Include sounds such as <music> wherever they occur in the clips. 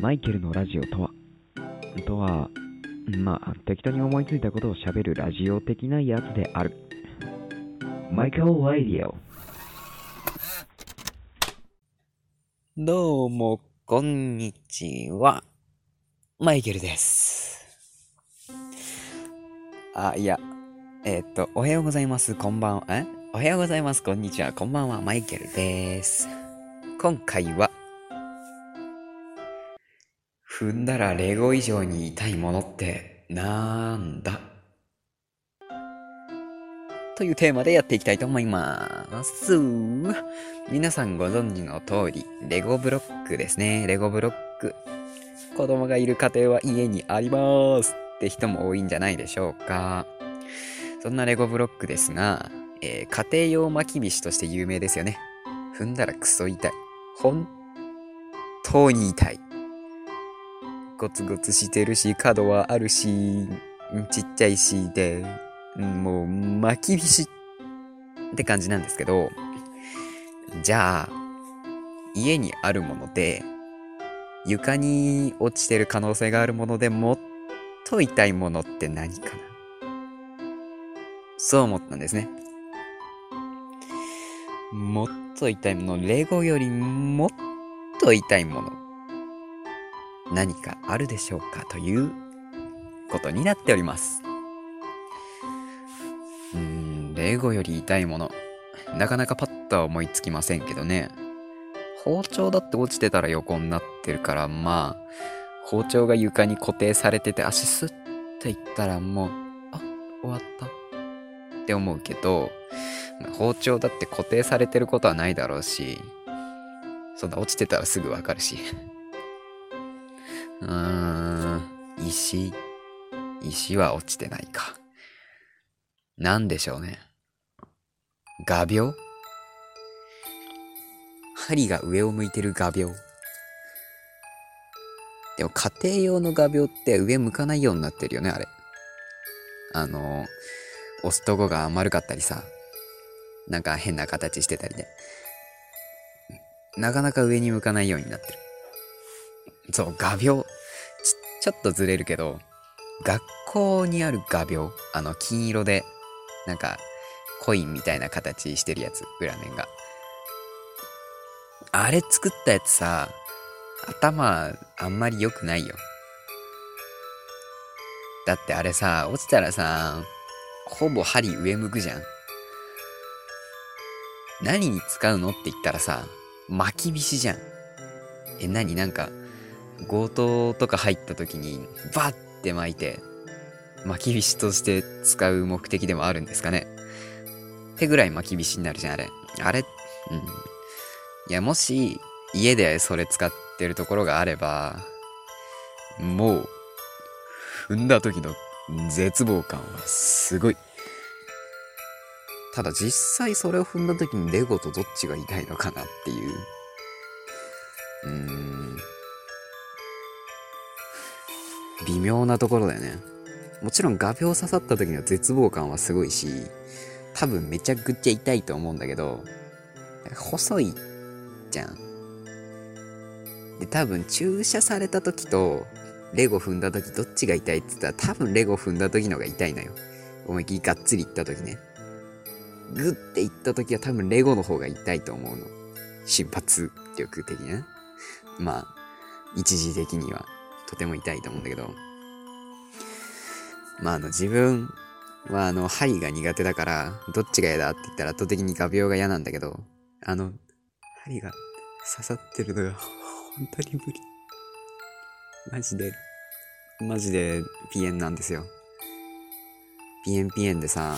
マイケルのラジオとはとは、まあ、適当に思いついたことを喋るラジオ的なやつである。マイケル・ラディオ。どうも、こんにちは。マイケルです。あ、いや、えーっと、おはようございます、こんばんは。え？おはようございます、こんにちは、こんばんは、マイケルです。今回は、踏んだらレゴ以上に痛いものってなんだ？というテーマでやっていきたいと思います。皆さんご存知の通り、レゴブロックですね。レゴブロック。子供がいる家庭は家にありますって人も多いんじゃないでしょうか。そんなレゴブロックですが、えー家庭用巻きびしとして有名ですよね。踏んだらクソ痛い。本当に痛い。ゴツゴツしてるし、角はあるし、ちっちゃいしで、もう巻きびしって感じなんですけど、じゃあ、家にあるもので、床に落ちてる可能性があるものでもっと痛いものって何かな？そう思ったんですね。もっと痛いもの、レゴよりもっと痛いもの、何かあるでしょうかということになっております。うーん、レゴより痛いもの。なかなかパッとは思いつきませんけどね。包丁だって落ちてたら横になってるから、まあ、包丁が床に固定されてて足スッといったらもう、あ、終わったって思うけど、包丁だって固定されてることはないだろうし、そんな落ちてたらすぐわかるし。うーん、石、石は落ちてないか。なんでしょうね。画鋲？針が上を向いてる画鋲。でも家庭用の画鋲って上向かないようになってるよね、あれ。あの、押すとこが丸かったりさ。なんか変な形してたりで。なかなか上に向かないようになってる。そう、画鋲。ち、ょっとずれるけど、学校にある画鋲、あの金色で、なんか、コインみたいな形してるやつ、裏面が。あれ作ったやつさ、頭あんまり良くないよ。だってあれさ、落ちたらさ、ほぼ針上向くじゃん。何に使うのって言ったらさ、巻きびしじゃん。え、何？なんか、強盗とか入った時に、バッて巻いて、巻きびしとして使う目的でもあるんですかね。ってぐらい巻きびしになるじゃん、あれ。あれ、うん。いや、もし、家でそれ使ってるところがあれば、もう、踏んだ時の絶望感はすごい。ただ実際それを踏んだ時にレゴとどっちが痛いのかなっていう。うーん。微妙なところだよね。もちろん画鋲刺さった時の絶望感はすごいし、多分めちゃくちゃ痛いと思うんだけど、細いじゃん。で、多分注射された時と、レゴ踏んだ時どっちが痛いって言ったら多分レゴ踏んだ時のが痛いのよ。思いっきりがっつりいった時ね。グッていった時は多分レゴの方が痛いと思うの。瞬発力的な。まあ、一時的にはとても痛いと思うんだけど。まあ、あの、自分はあの、針が苦手だから、どっちが嫌だって言ったら圧倒的に画鋲が嫌なんだけど、あの、針が刺さってるのが <laughs> 本当に無理。マジで、マジでピエンなんですよ。ピエンピエンでさ、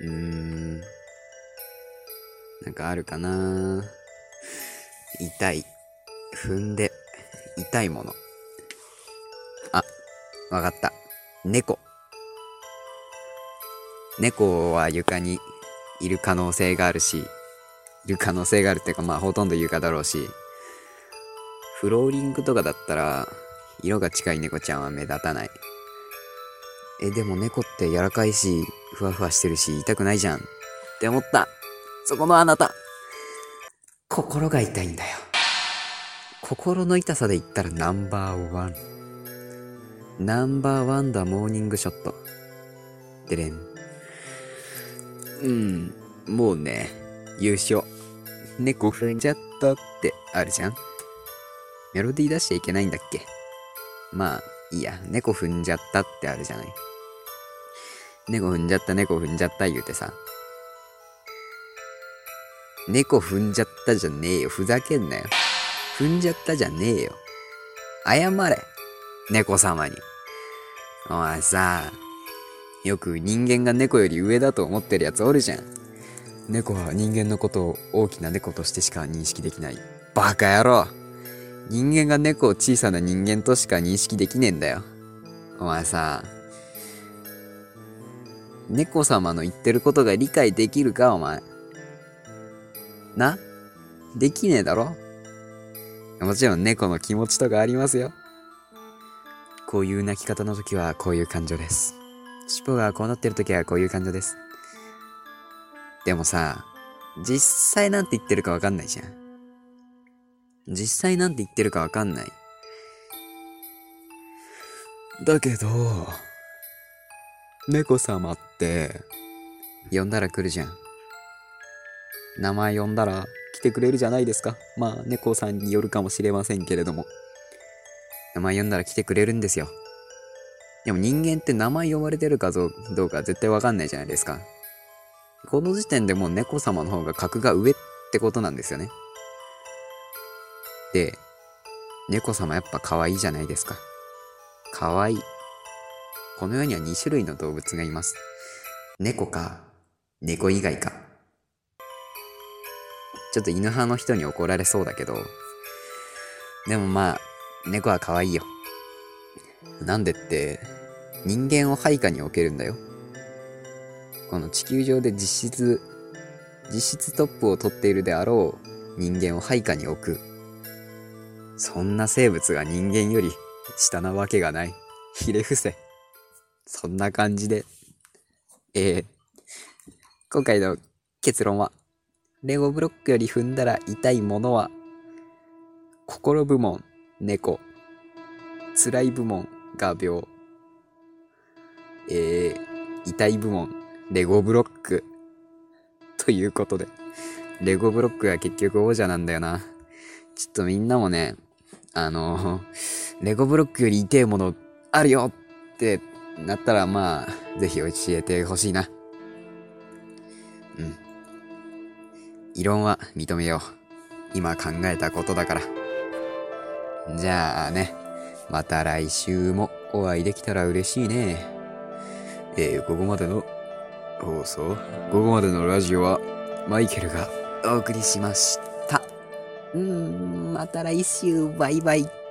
うーん、なんかあるかな痛い。踏んで、痛いもの。あ、わかった。猫。猫は床にいる可能性があるし、いる可能性があるっていうか、まあほとんど床だろうし、フローリングとかだったら、色が近い猫ちゃんは目立たない。え、でも猫って柔らかいし、ふわふわしてるし、痛くないじゃん。って思った。そこのあなた。心が痛いんだよ。心の痛さで言ったらナンバーワン。ナンバーワンだ、モーニングショット。でれん。うん、もうね、優勝。猫踏んじゃったってあるじゃんメロディー出しちゃいけないんだっけまあ、いいや、猫踏んじゃったってあるじゃない。猫踏んじゃった、猫踏んじゃった言うてさ。猫踏んじゃったじゃねえよ。ふざけんなよ。踏んじゃったじゃねえよ。謝れ。猫様に。お前さ、よく人間が猫より上だと思ってるやつおるじゃん。猫は人間のことを大きな猫としてしか認識できない。バカ野郎。人間が猫を小さな人間としか認識できねえんだよ。お前さ、猫様の言ってることが理解できるか、お前。な？できねえだろ？もちろん猫の気持ちとかありますよ。こういう泣き方の時はこういう感情です。尻尾がこうなってる時はこういう感情です。でもさ、実際なんて言ってるかわかんないじゃん。実際なんて言ってるかわかんない。だけど、猫様って、呼んだら来るじゃん。名前呼んだらてくれるじゃないですか。まあ、猫さんによるかもしれませんけれども。名前呼んだら来てくれるんですよ。でも人間って名前呼ばれてるかどうか絶対わかんないじゃないですか。この時点でもう猫様の方が格が上ってことなんですよね。で、猫様やっぱ可愛いじゃないですか。可愛い。この世には2種類の動物がいます。猫か、猫以外か。ちょっと犬派の人に怒られそうだけど、でもまあ、猫は可愛いよ。なんでって、人間を配下に置けるんだよ。この地球上で実質、実質トップを取っているであろう人間を配下に置く。そんな生物が人間より下なわけがない。ひれ伏せ。そんな感じで。えー、今回の結論は、レゴブロックより踏んだら痛いものは、心部門、猫。辛い部門、画鋲。えー、痛い部門、レゴブロック。ということで、レゴブロックが結局王者なんだよな。ちょっとみんなもね、あの、レゴブロックより痛いものあるよってなったらまあ、ぜひ教えてほしいな。うん。異論は認めよう。今考えたことだから。じゃあね、また来週もお会いできたら嬉しいね。えー、ここまでの放送、ここまでのラジオはマイケルがお送りしました。うん、また来週、バイバイ。